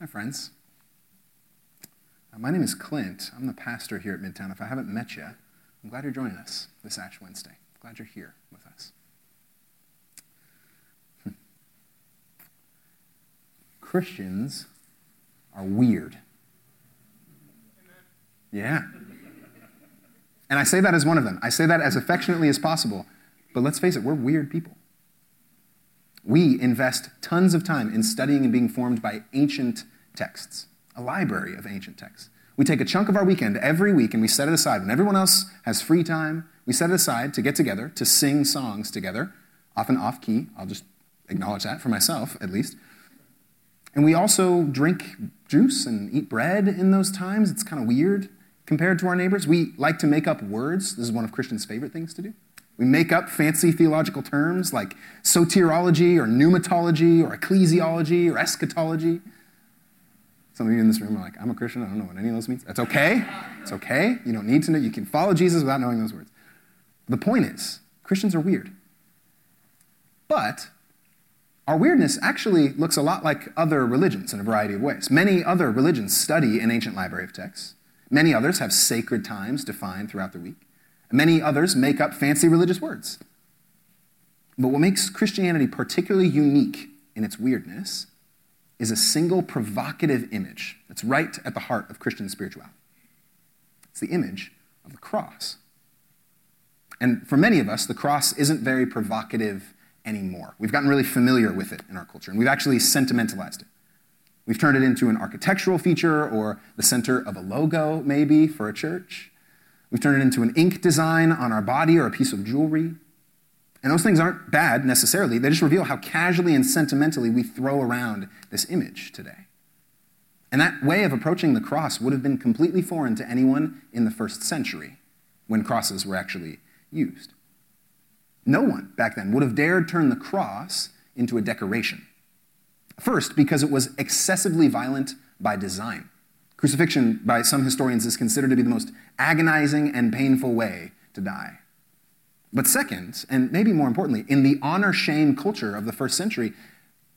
Hi, friends. Uh, my name is Clint. I'm the pastor here at Midtown. If I haven't met you, I'm glad you're joining us this Ash Wednesday. I'm Glad you're here with us. Hmm. Christians are weird. Yeah. And I say that as one of them. I say that as affectionately as possible. But let's face it, we're weird people. We invest tons of time in studying and being formed by ancient texts, a library of ancient texts. We take a chunk of our weekend every week and we set it aside. When everyone else has free time, we set it aside to get together, to sing songs together, often off key. I'll just acknowledge that for myself, at least. And we also drink juice and eat bread in those times. It's kind of weird compared to our neighbors. We like to make up words. This is one of Christians' favorite things to do. We make up fancy theological terms like soteriology or pneumatology or ecclesiology or eschatology. Some of you in this room are like, I'm a Christian, I don't know what any of those means. That's okay. It's okay. You don't need to know. You can follow Jesus without knowing those words. The point is, Christians are weird. But our weirdness actually looks a lot like other religions in a variety of ways. Many other religions study an ancient library of texts. Many others have sacred times defined throughout the week. Many others make up fancy religious words. But what makes Christianity particularly unique in its weirdness is a single provocative image that's right at the heart of Christian spirituality. It's the image of the cross. And for many of us, the cross isn't very provocative anymore. We've gotten really familiar with it in our culture, and we've actually sentimentalized it. We've turned it into an architectural feature or the center of a logo, maybe, for a church. We've turned it into an ink design on our body or a piece of jewelry. And those things aren't bad necessarily, they just reveal how casually and sentimentally we throw around this image today. And that way of approaching the cross would have been completely foreign to anyone in the first century when crosses were actually used. No one back then would have dared turn the cross into a decoration. First, because it was excessively violent by design. Crucifixion, by some historians, is considered to be the most agonizing and painful way to die. But second, and maybe more importantly, in the honor shame culture of the first century,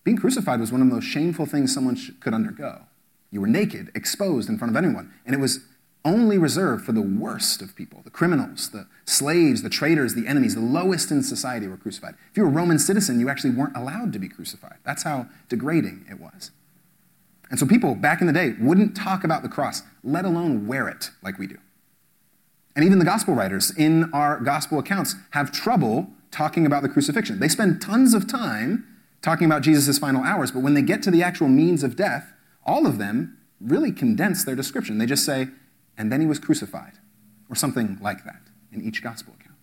being crucified was one of the most shameful things someone could undergo. You were naked, exposed in front of anyone, and it was only reserved for the worst of people the criminals, the slaves, the traitors, the enemies, the lowest in society were crucified. If you were a Roman citizen, you actually weren't allowed to be crucified. That's how degrading it was. And so people back in the day wouldn't talk about the cross, let alone wear it like we do. And even the gospel writers in our gospel accounts have trouble talking about the crucifixion. They spend tons of time talking about Jesus' final hours, but when they get to the actual means of death, all of them really condense their description. They just say, and then he was crucified, or something like that in each gospel account.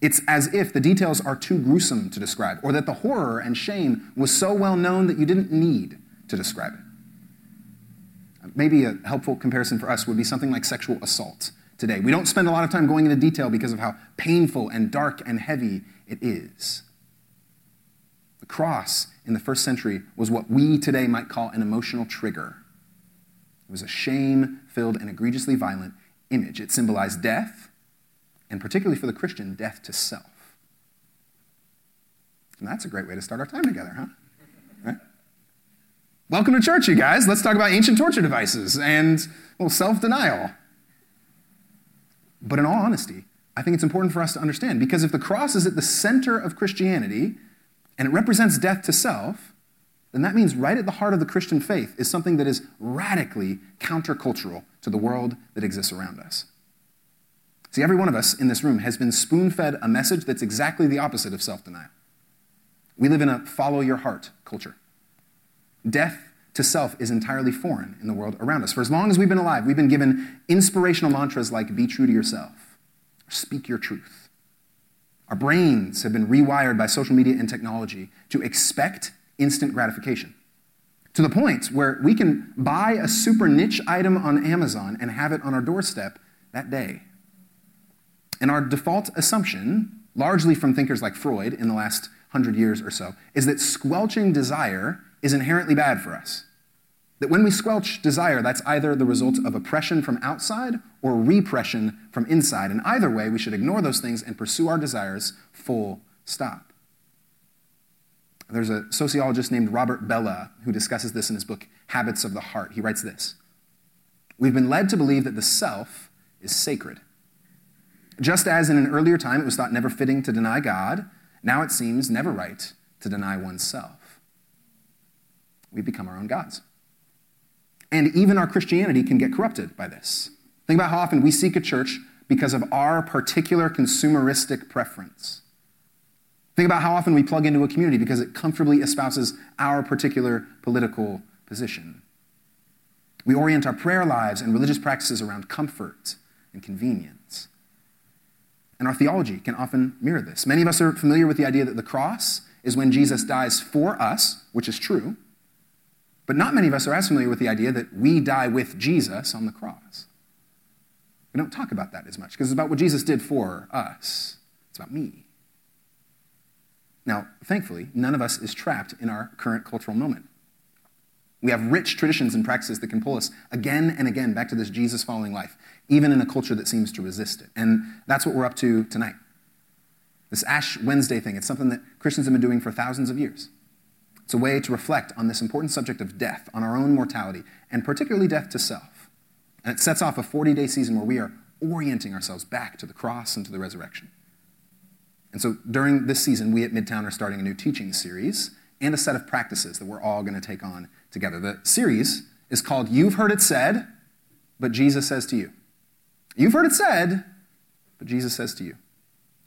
It's as if the details are too gruesome to describe, or that the horror and shame was so well known that you didn't need to describe it. Maybe a helpful comparison for us would be something like sexual assault today. We don't spend a lot of time going into detail because of how painful and dark and heavy it is. The cross in the first century was what we today might call an emotional trigger. It was a shame filled and egregiously violent image. It symbolized death, and particularly for the Christian, death to self. And that's a great way to start our time together, huh? Right? Welcome to church, you guys. Let's talk about ancient torture devices and well, self denial. But in all honesty, I think it's important for us to understand because if the cross is at the center of Christianity and it represents death to self, then that means right at the heart of the Christian faith is something that is radically countercultural to the world that exists around us. See, every one of us in this room has been spoon fed a message that's exactly the opposite of self denial. We live in a follow your heart culture. Death to self is entirely foreign in the world around us. For as long as we've been alive, we've been given inspirational mantras like be true to yourself, speak your truth. Our brains have been rewired by social media and technology to expect instant gratification to the point where we can buy a super niche item on Amazon and have it on our doorstep that day. And our default assumption, largely from thinkers like Freud in the last hundred years or so, is that squelching desire is inherently bad for us. That when we squelch desire, that's either the result of oppression from outside or repression from inside. And either way, we should ignore those things and pursue our desires full stop. There's a sociologist named Robert Bellah who discusses this in his book, habits of the heart. He writes this We've been led to believe that the self is sacred. Just as in an earlier time it was thought never fitting to deny God, now it seems never right to deny oneself. We become our own gods. And even our Christianity can get corrupted by this. Think about how often we seek a church because of our particular consumeristic preference. Think about how often we plug into a community because it comfortably espouses our particular political position. We orient our prayer lives and religious practices around comfort and convenience. And our theology can often mirror this. Many of us are familiar with the idea that the cross is when Jesus dies for us, which is true, but not many of us are as familiar with the idea that we die with Jesus on the cross. We don't talk about that as much because it's about what Jesus did for us. It's about me. Now, thankfully, none of us is trapped in our current cultural moment. We have rich traditions and practices that can pull us again and again back to this Jesus following life, even in a culture that seems to resist it. And that's what we're up to tonight. This Ash Wednesday thing, it's something that Christians have been doing for thousands of years. It's a way to reflect on this important subject of death, on our own mortality, and particularly death to self. And it sets off a 40 day season where we are orienting ourselves back to the cross and to the resurrection. And so during this season, we at Midtown are starting a new teaching series and a set of practices that we're all going to take on together. The series is called You've Heard It Said, but Jesus Says to You. You've heard it said, but Jesus says to you.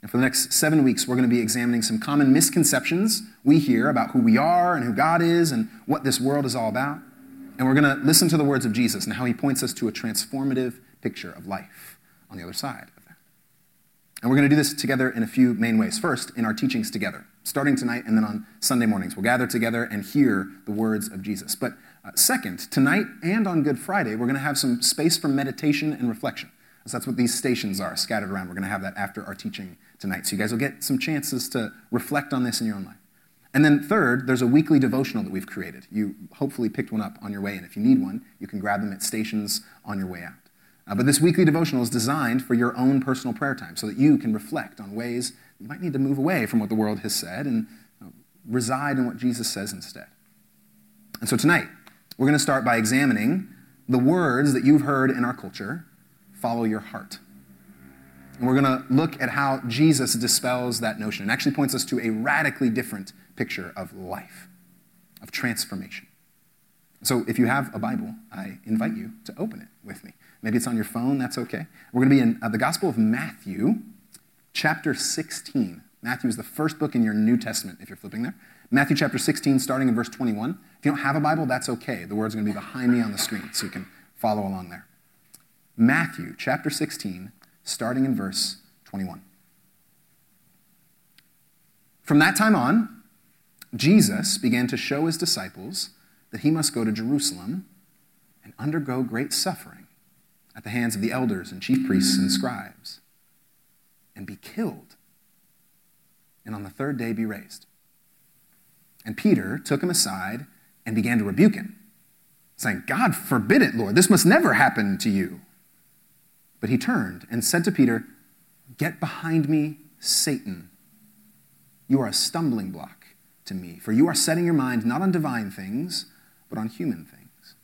And for the next seven weeks, we're going to be examining some common misconceptions we hear about who we are and who God is and what this world is all about. And we're going to listen to the words of Jesus and how he points us to a transformative picture of life on the other side of that. And we're going to do this together in a few main ways. First, in our teachings together, starting tonight and then on Sunday mornings. We'll gather together and hear the words of Jesus. But uh, second, tonight and on Good Friday, we're going to have some space for meditation and reflection. So that's what these stations are scattered around. We're going to have that after our teaching tonight. So you guys will get some chances to reflect on this in your own life. And then, third, there's a weekly devotional that we've created. You hopefully picked one up on your way in. If you need one, you can grab them at stations on your way out. Uh, but this weekly devotional is designed for your own personal prayer time so that you can reflect on ways you might need to move away from what the world has said and uh, reside in what Jesus says instead. And so tonight, we're going to start by examining the words that you've heard in our culture follow your heart. And we're going to look at how Jesus dispels that notion and actually points us to a radically different picture of life, of transformation. So if you have a Bible, I invite you to open it with me. Maybe it's on your phone, that's okay. We're going to be in uh, the Gospel of Matthew, chapter 16. Matthew is the first book in your New Testament, if you're flipping there. Matthew chapter 16, starting in verse 21. If you don't have a Bible, that's okay. The word's going to be behind me on the screen, so you can follow along there. Matthew chapter 16, starting in verse 21. From that time on, Jesus began to show his disciples that he must go to Jerusalem and undergo great suffering at the hands of the elders and chief priests and scribes, and be killed, and on the third day be raised. And Peter took him aside and began to rebuke him, saying, God forbid it, Lord, this must never happen to you. But he turned and said to Peter, Get behind me, Satan. You are a stumbling block to me, for you are setting your mind not on divine things, but on human things.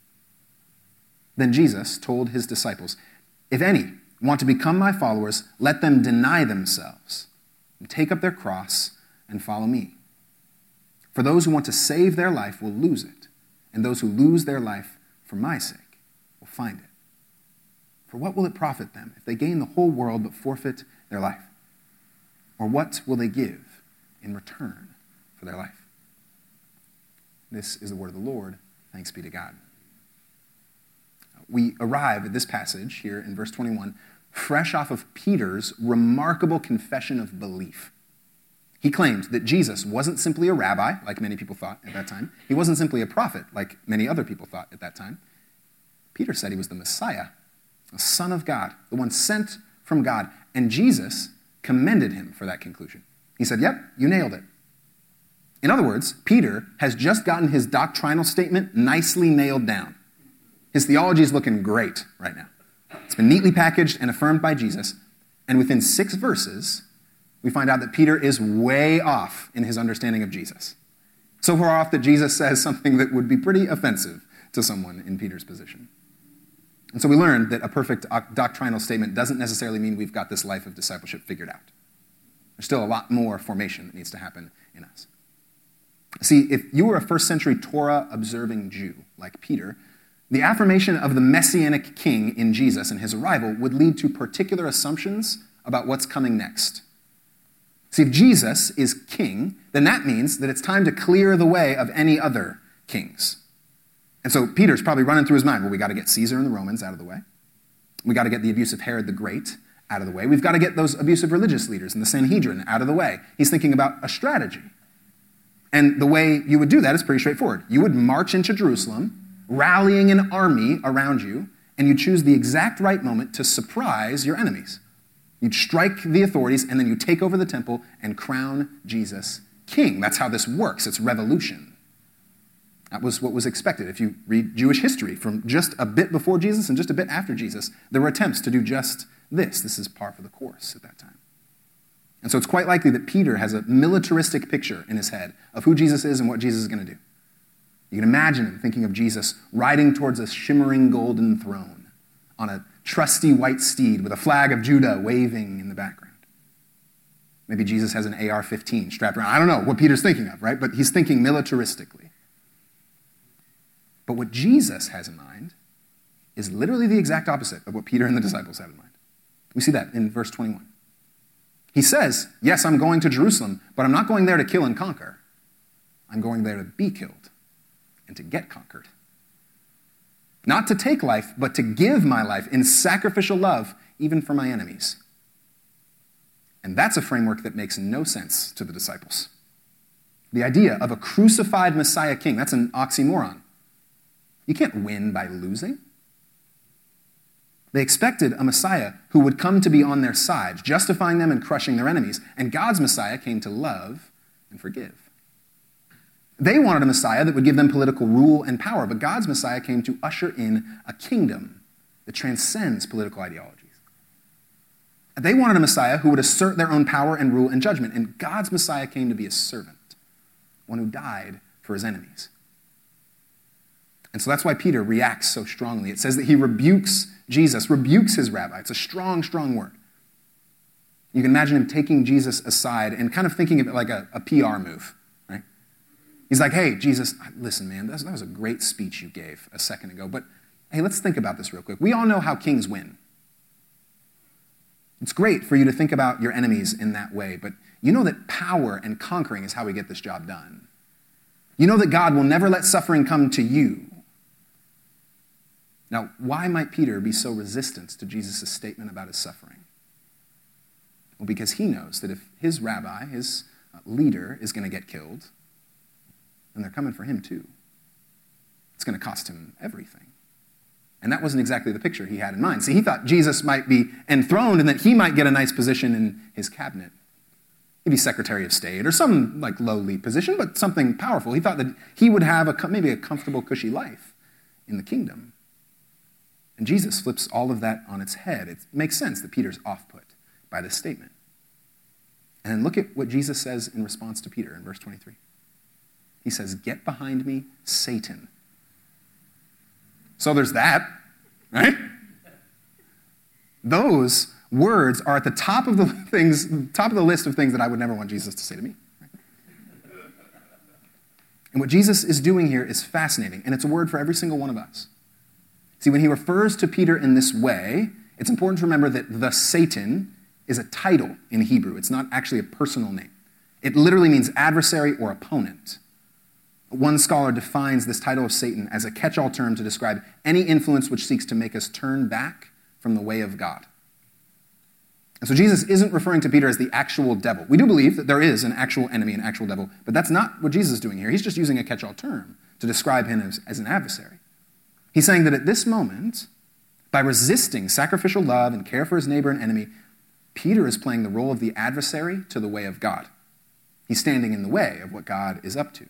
Then Jesus told his disciples, If any want to become my followers, let them deny themselves and take up their cross and follow me. For those who want to save their life will lose it, and those who lose their life for my sake will find it. For what will it profit them if they gain the whole world but forfeit their life? Or what will they give in return for their life? This is the word of the Lord. Thanks be to God. We arrive at this passage here in verse 21 fresh off of Peter's remarkable confession of belief. He claimed that Jesus wasn't simply a rabbi, like many people thought at that time. He wasn't simply a prophet, like many other people thought at that time. Peter said he was the Messiah, the Son of God, the one sent from God. And Jesus commended him for that conclusion. He said, Yep, you nailed it. In other words, Peter has just gotten his doctrinal statement nicely nailed down. His theology is looking great right now. It's been neatly packaged and affirmed by Jesus. And within six verses, we find out that Peter is way off in his understanding of Jesus. So far off that Jesus says something that would be pretty offensive to someone in Peter's position. And so we learned that a perfect doctrinal statement doesn't necessarily mean we've got this life of discipleship figured out. There's still a lot more formation that needs to happen in us. See, if you were a first century Torah observing Jew like Peter, the affirmation of the messianic king in Jesus and his arrival would lead to particular assumptions about what's coming next. See, if Jesus is king, then that means that it's time to clear the way of any other kings. And so Peter's probably running through his mind well, we got to get Caesar and the Romans out of the way. We got to get the abuse of Herod the Great out of the way. We've got to get those abusive religious leaders and the Sanhedrin out of the way. He's thinking about a strategy. And the way you would do that is pretty straightforward. You would march into Jerusalem, rallying an army around you, and you choose the exact right moment to surprise your enemies. You'd strike the authorities, and then you take over the temple and crown Jesus king. That's how this works. It's revolution. That was what was expected. If you read Jewish history from just a bit before Jesus and just a bit after Jesus, there were attempts to do just this. This is par for the course at that time. And so it's quite likely that Peter has a militaristic picture in his head of who Jesus is and what Jesus is going to do. You can imagine him thinking of Jesus riding towards a shimmering golden throne on a trusty white steed with a flag of Judah waving in the background. Maybe Jesus has an AR 15 strapped around. I don't know what Peter's thinking of, right? But he's thinking militaristically. But what Jesus has in mind is literally the exact opposite of what Peter and the disciples had in mind. We see that in verse 21. He says, Yes, I'm going to Jerusalem, but I'm not going there to kill and conquer. I'm going there to be killed and to get conquered. Not to take life, but to give my life in sacrificial love, even for my enemies. And that's a framework that makes no sense to the disciples. The idea of a crucified Messiah king, that's an oxymoron. You can't win by losing. They expected a Messiah who would come to be on their side, justifying them and crushing their enemies. And God's Messiah came to love and forgive. They wanted a Messiah that would give them political rule and power, but God's Messiah came to usher in a kingdom that transcends political ideologies. They wanted a Messiah who would assert their own power and rule and judgment, and God's Messiah came to be a servant, one who died for his enemies. And so that's why Peter reacts so strongly. It says that he rebukes Jesus, rebukes his rabbi. It's a strong, strong word. You can imagine him taking Jesus aside and kind of thinking of it like a, a PR move. Right? He's like, hey, Jesus, listen, man, that was a great speech you gave a second ago, but hey, let's think about this real quick. We all know how kings win. It's great for you to think about your enemies in that way, but you know that power and conquering is how we get this job done. You know that God will never let suffering come to you. Now, why might Peter be so resistant to Jesus' statement about his suffering? Well, because he knows that if his rabbi, his uh, leader, is going to get killed, and they're coming for him too. It's going to cost him everything. And that wasn't exactly the picture he had in mind. See, he thought Jesus might be enthroned and that he might get a nice position in his cabinet. He'd be Secretary of State or some like lowly position, but something powerful. He thought that he would have a, maybe a comfortable, cushy life in the kingdom. And Jesus flips all of that on its head. It makes sense that Peter's off put by this statement. And look at what Jesus says in response to Peter in verse 23. He says, Get behind me, Satan. So there's that, right? Those words are at the top of the things, top of the list of things that I would never want Jesus to say to me. And what Jesus is doing here is fascinating, and it's a word for every single one of us. See, when he refers to Peter in this way, it's important to remember that the Satan is a title in Hebrew. It's not actually a personal name. It literally means adversary or opponent. One scholar defines this title of Satan as a catch all term to describe any influence which seeks to make us turn back from the way of God. And so Jesus isn't referring to Peter as the actual devil. We do believe that there is an actual enemy, an actual devil, but that's not what Jesus is doing here. He's just using a catch all term to describe him as, as an adversary. He's saying that at this moment, by resisting sacrificial love and care for his neighbor and enemy, Peter is playing the role of the adversary to the way of God. He's standing in the way of what God is up to.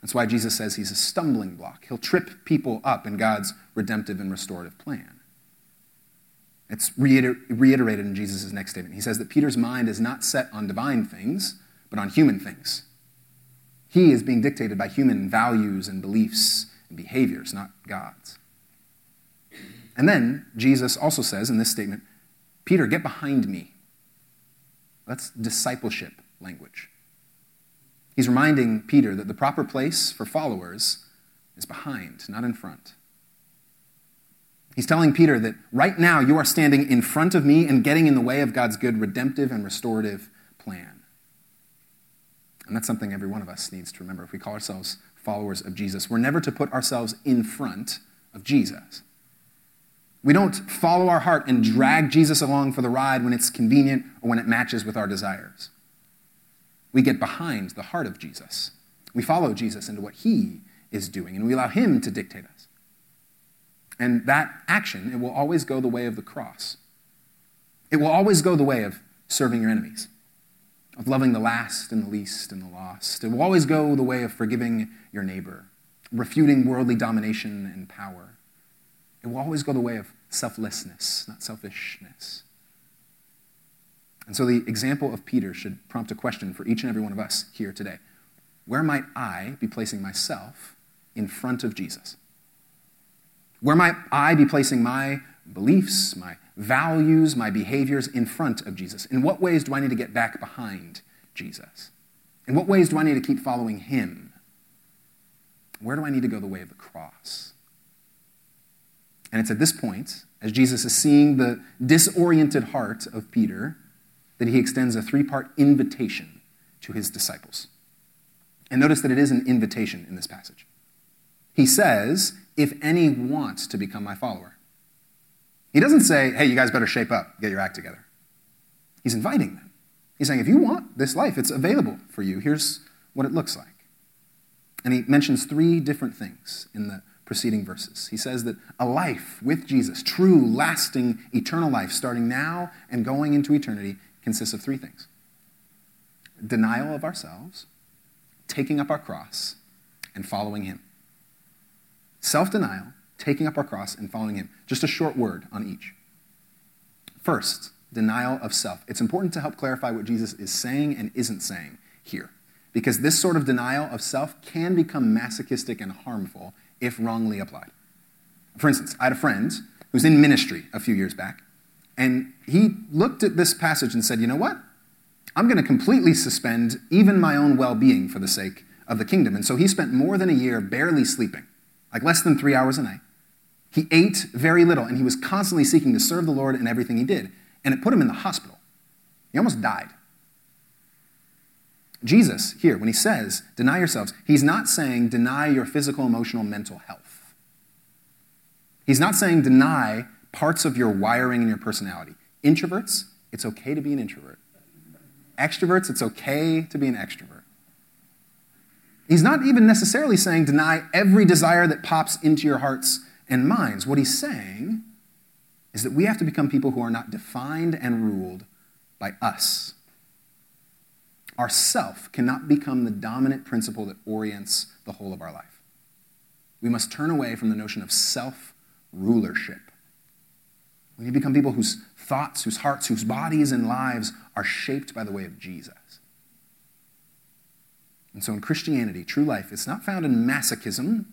That's why Jesus says he's a stumbling block. He'll trip people up in God's redemptive and restorative plan. It's reiter- reiterated in Jesus' next statement. He says that Peter's mind is not set on divine things, but on human things. He is being dictated by human values and beliefs and behaviors, not God's. And then Jesus also says in this statement, Peter, get behind me. That's discipleship language. He's reminding Peter that the proper place for followers is behind, not in front. He's telling Peter that right now you are standing in front of me and getting in the way of God's good redemptive and restorative plan. And that's something every one of us needs to remember. If we call ourselves followers of Jesus, we're never to put ourselves in front of Jesus. We don't follow our heart and drag Jesus along for the ride when it's convenient or when it matches with our desires. We get behind the heart of Jesus. We follow Jesus into what he is doing, and we allow him to dictate us. And that action, it will always go the way of the cross. It will always go the way of serving your enemies, of loving the last and the least and the lost. It will always go the way of forgiving your neighbor, refuting worldly domination and power. It will always go the way of selflessness, not selfishness. And so the example of Peter should prompt a question for each and every one of us here today. Where might I be placing myself in front of Jesus? Where might I be placing my beliefs, my values, my behaviors in front of Jesus? In what ways do I need to get back behind Jesus? In what ways do I need to keep following him? Where do I need to go the way of the cross? And it's at this point, as Jesus is seeing the disoriented heart of Peter, that he extends a three part invitation to his disciples. And notice that it is an invitation in this passage. He says, If any wants to become my follower. He doesn't say, Hey, you guys better shape up, get your act together. He's inviting them. He's saying, If you want this life, it's available for you. Here's what it looks like. And he mentions three different things in the preceding verses. He says that a life with Jesus, true, lasting, eternal life, starting now and going into eternity, consists of three things denial of ourselves, taking up our cross, and following Him. Self denial, taking up our cross, and following Him. Just a short word on each. First, denial of self. It's important to help clarify what Jesus is saying and isn't saying here, because this sort of denial of self can become masochistic and harmful if wrongly applied. For instance, I had a friend who was in ministry a few years back, and he looked at this passage and said, You know what? I'm going to completely suspend even my own well being for the sake of the kingdom. And so he spent more than a year barely sleeping, like less than three hours a night. He ate very little, and he was constantly seeking to serve the Lord in everything he did. And it put him in the hospital. He almost died. Jesus, here, when he says, deny yourselves, he's not saying deny your physical, emotional, mental health. He's not saying deny parts of your wiring and your personality. Introverts, it's okay to be an introvert. Extroverts, it's okay to be an extrovert. He's not even necessarily saying deny every desire that pops into your hearts and minds. What he's saying is that we have to become people who are not defined and ruled by us. Our self cannot become the dominant principle that orients the whole of our life. We must turn away from the notion of self rulership we need to become people whose thoughts, whose hearts, whose bodies and lives are shaped by the way of Jesus. And so in Christianity, true life, is not found in masochism,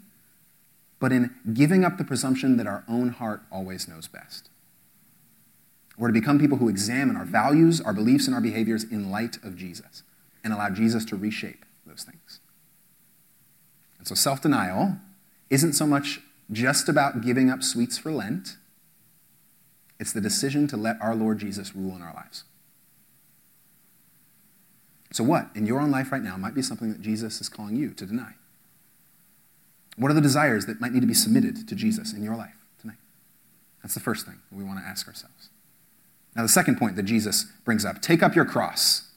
but in giving up the presumption that our own heart always knows best. We're to become people who examine our values, our beliefs, and our behaviors in light of Jesus and allow Jesus to reshape those things. And so self denial isn't so much just about giving up sweets for Lent it's the decision to let our Lord Jesus rule in our lives. So, what in your own life right now might be something that Jesus is calling you to deny? What are the desires that might need to be submitted to Jesus in your life tonight? That's the first thing we want to ask ourselves. Now, the second point that Jesus brings up take up your cross.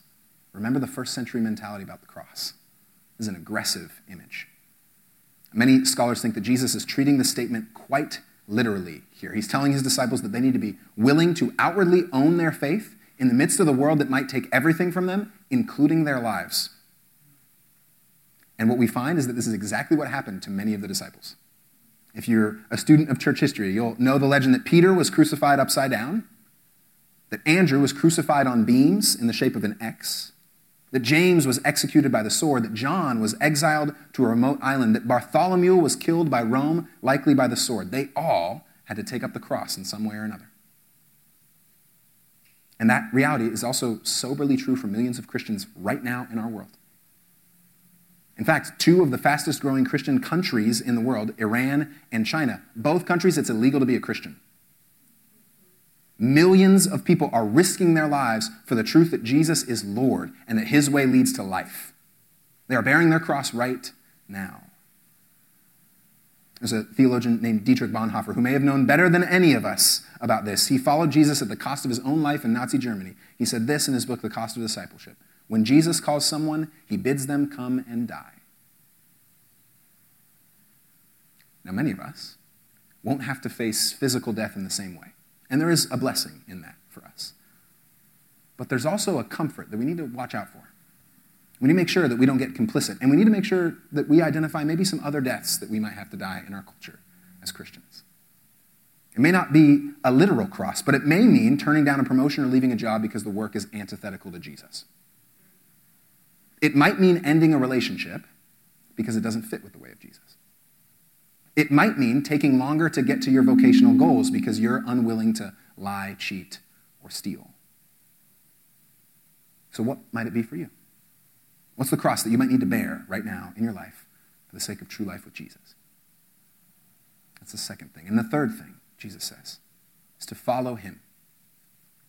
Remember the first century mentality about the cross. This is an aggressive image. Many scholars think that Jesus is treating the statement quite literally here. He's telling his disciples that they need to be willing to outwardly own their faith in the midst of the world that might take everything from them, including their lives. And what we find is that this is exactly what happened to many of the disciples. If you're a student of church history, you'll know the legend that Peter was crucified upside down, that Andrew was crucified on beams in the shape of an X, that James was executed by the sword, that John was exiled to a remote island, that Bartholomew was killed by Rome, likely by the sword. They all had to take up the cross in some way or another. And that reality is also soberly true for millions of Christians right now in our world. In fact, two of the fastest growing Christian countries in the world, Iran and China, both countries it's illegal to be a Christian. Millions of people are risking their lives for the truth that Jesus is Lord and that his way leads to life. They are bearing their cross right now. There's a theologian named Dietrich Bonhoeffer who may have known better than any of us about this. He followed Jesus at the cost of his own life in Nazi Germany. He said this in his book, The Cost of Discipleship When Jesus calls someone, he bids them come and die. Now, many of us won't have to face physical death in the same way. And there is a blessing in that for us. But there's also a comfort that we need to watch out for. We need to make sure that we don't get complicit. And we need to make sure that we identify maybe some other deaths that we might have to die in our culture as Christians. It may not be a literal cross, but it may mean turning down a promotion or leaving a job because the work is antithetical to Jesus. It might mean ending a relationship because it doesn't fit with the way of Jesus. It might mean taking longer to get to your vocational goals because you're unwilling to lie, cheat, or steal. So, what might it be for you? What's the cross that you might need to bear right now in your life for the sake of true life with Jesus? That's the second thing. And the third thing, Jesus says, is to follow him.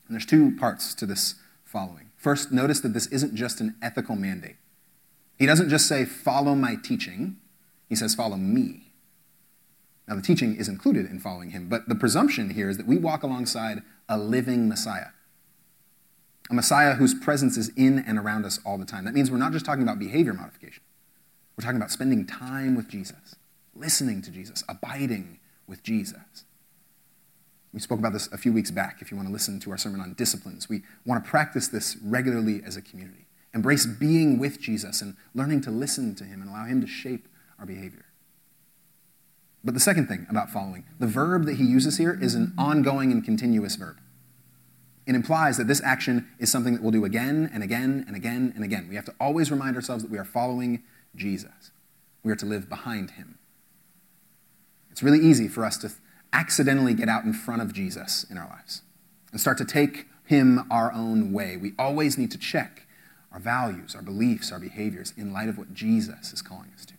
And there's two parts to this following. First, notice that this isn't just an ethical mandate. He doesn't just say, follow my teaching, he says, follow me. Now, the teaching is included in following him, but the presumption here is that we walk alongside a living Messiah. A Messiah whose presence is in and around us all the time. That means we're not just talking about behavior modification, we're talking about spending time with Jesus, listening to Jesus, abiding with Jesus. We spoke about this a few weeks back if you want to listen to our sermon on disciplines. We want to practice this regularly as a community. Embrace being with Jesus and learning to listen to him and allow him to shape our behavior. But the second thing about following, the verb that he uses here is an ongoing and continuous verb. It implies that this action is something that we'll do again and again and again and again. We have to always remind ourselves that we are following Jesus. We are to live behind him. It's really easy for us to accidentally get out in front of Jesus in our lives and start to take him our own way. We always need to check our values, our beliefs, our behaviors in light of what Jesus is calling us to.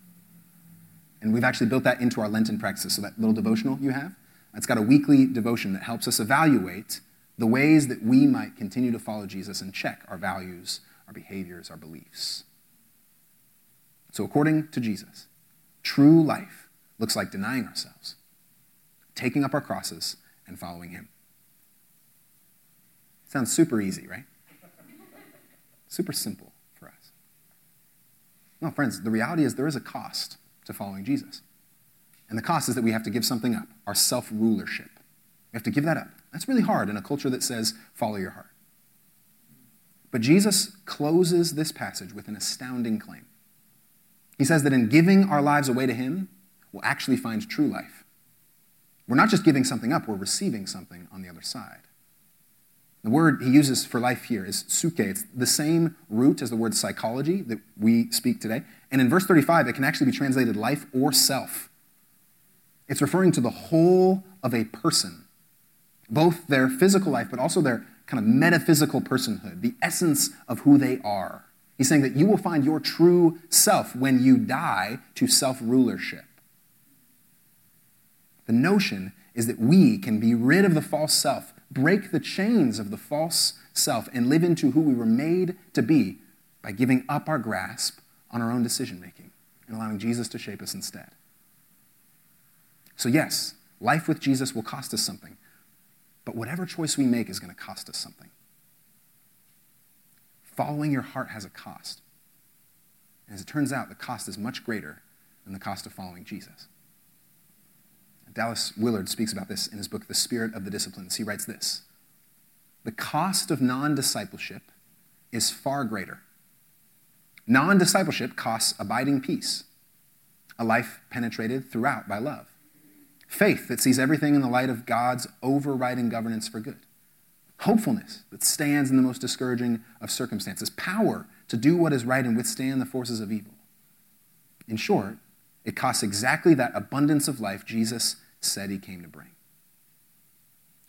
And we've actually built that into our Lenten practices. So that little devotional you have, it's got a weekly devotion that helps us evaluate the ways that we might continue to follow Jesus and check our values, our behaviors, our beliefs. So, according to Jesus, true life looks like denying ourselves, taking up our crosses, and following Him. Sounds super easy, right? Super simple for us. No, friends, the reality is there is a cost to following Jesus. And the cost is that we have to give something up our self rulership. We have to give that up. That's really hard in a culture that says, follow your heart. But Jesus closes this passage with an astounding claim. He says that in giving our lives away to Him, we'll actually find true life. We're not just giving something up, we're receiving something on the other side. The word he uses for life here is psuche. It's the same root as the word psychology that we speak today. And in verse 35, it can actually be translated life or self. It's referring to the whole of a person, both their physical life, but also their kind of metaphysical personhood, the essence of who they are. He's saying that you will find your true self when you die to self rulership. The notion is that we can be rid of the false self break the chains of the false self and live into who we were made to be by giving up our grasp on our own decision making and allowing Jesus to shape us instead. So, yes, life with Jesus will cost us something, but whatever choice we make is going to cost us something. Following your heart has a cost. And as it turns out, the cost is much greater than the cost of following Jesus. Dallas Willard speaks about this in his book, The Spirit of the Disciplines. He writes this The cost of non discipleship is far greater. Non discipleship costs abiding peace, a life penetrated throughout by love, faith that sees everything in the light of God's overriding governance for good, hopefulness that stands in the most discouraging of circumstances, power to to do what is right and withstand the forces of evil. In short, it costs exactly that abundance of life Jesus said he came to bring.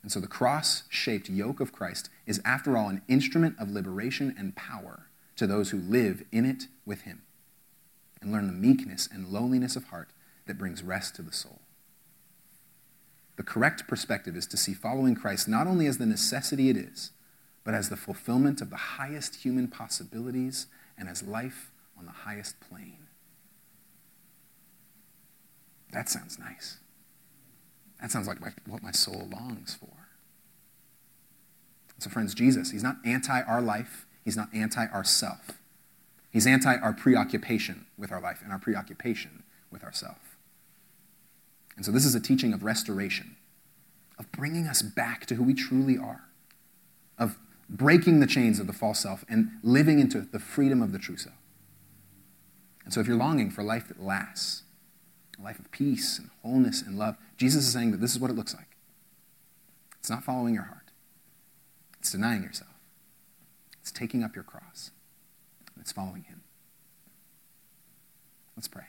And so the cross shaped yoke of Christ is, after all, an instrument of liberation and power to those who live in it with him and learn the meekness and lowliness of heart that brings rest to the soul. The correct perspective is to see following Christ not only as the necessity it is, but as the fulfillment of the highest human possibilities and as life on the highest plane. That sounds nice. That sounds like my, what my soul longs for. So, friends, Jesus, he's not anti our life, he's not anti ourself. He's anti our preoccupation with our life and our preoccupation with ourself. And so, this is a teaching of restoration, of bringing us back to who we truly are, of breaking the chains of the false self and living into the freedom of the true self. And so, if you're longing for life that lasts, a life of peace and wholeness and love. Jesus is saying that this is what it looks like. It's not following your heart, it's denying yourself, it's taking up your cross, it's following Him. Let's pray.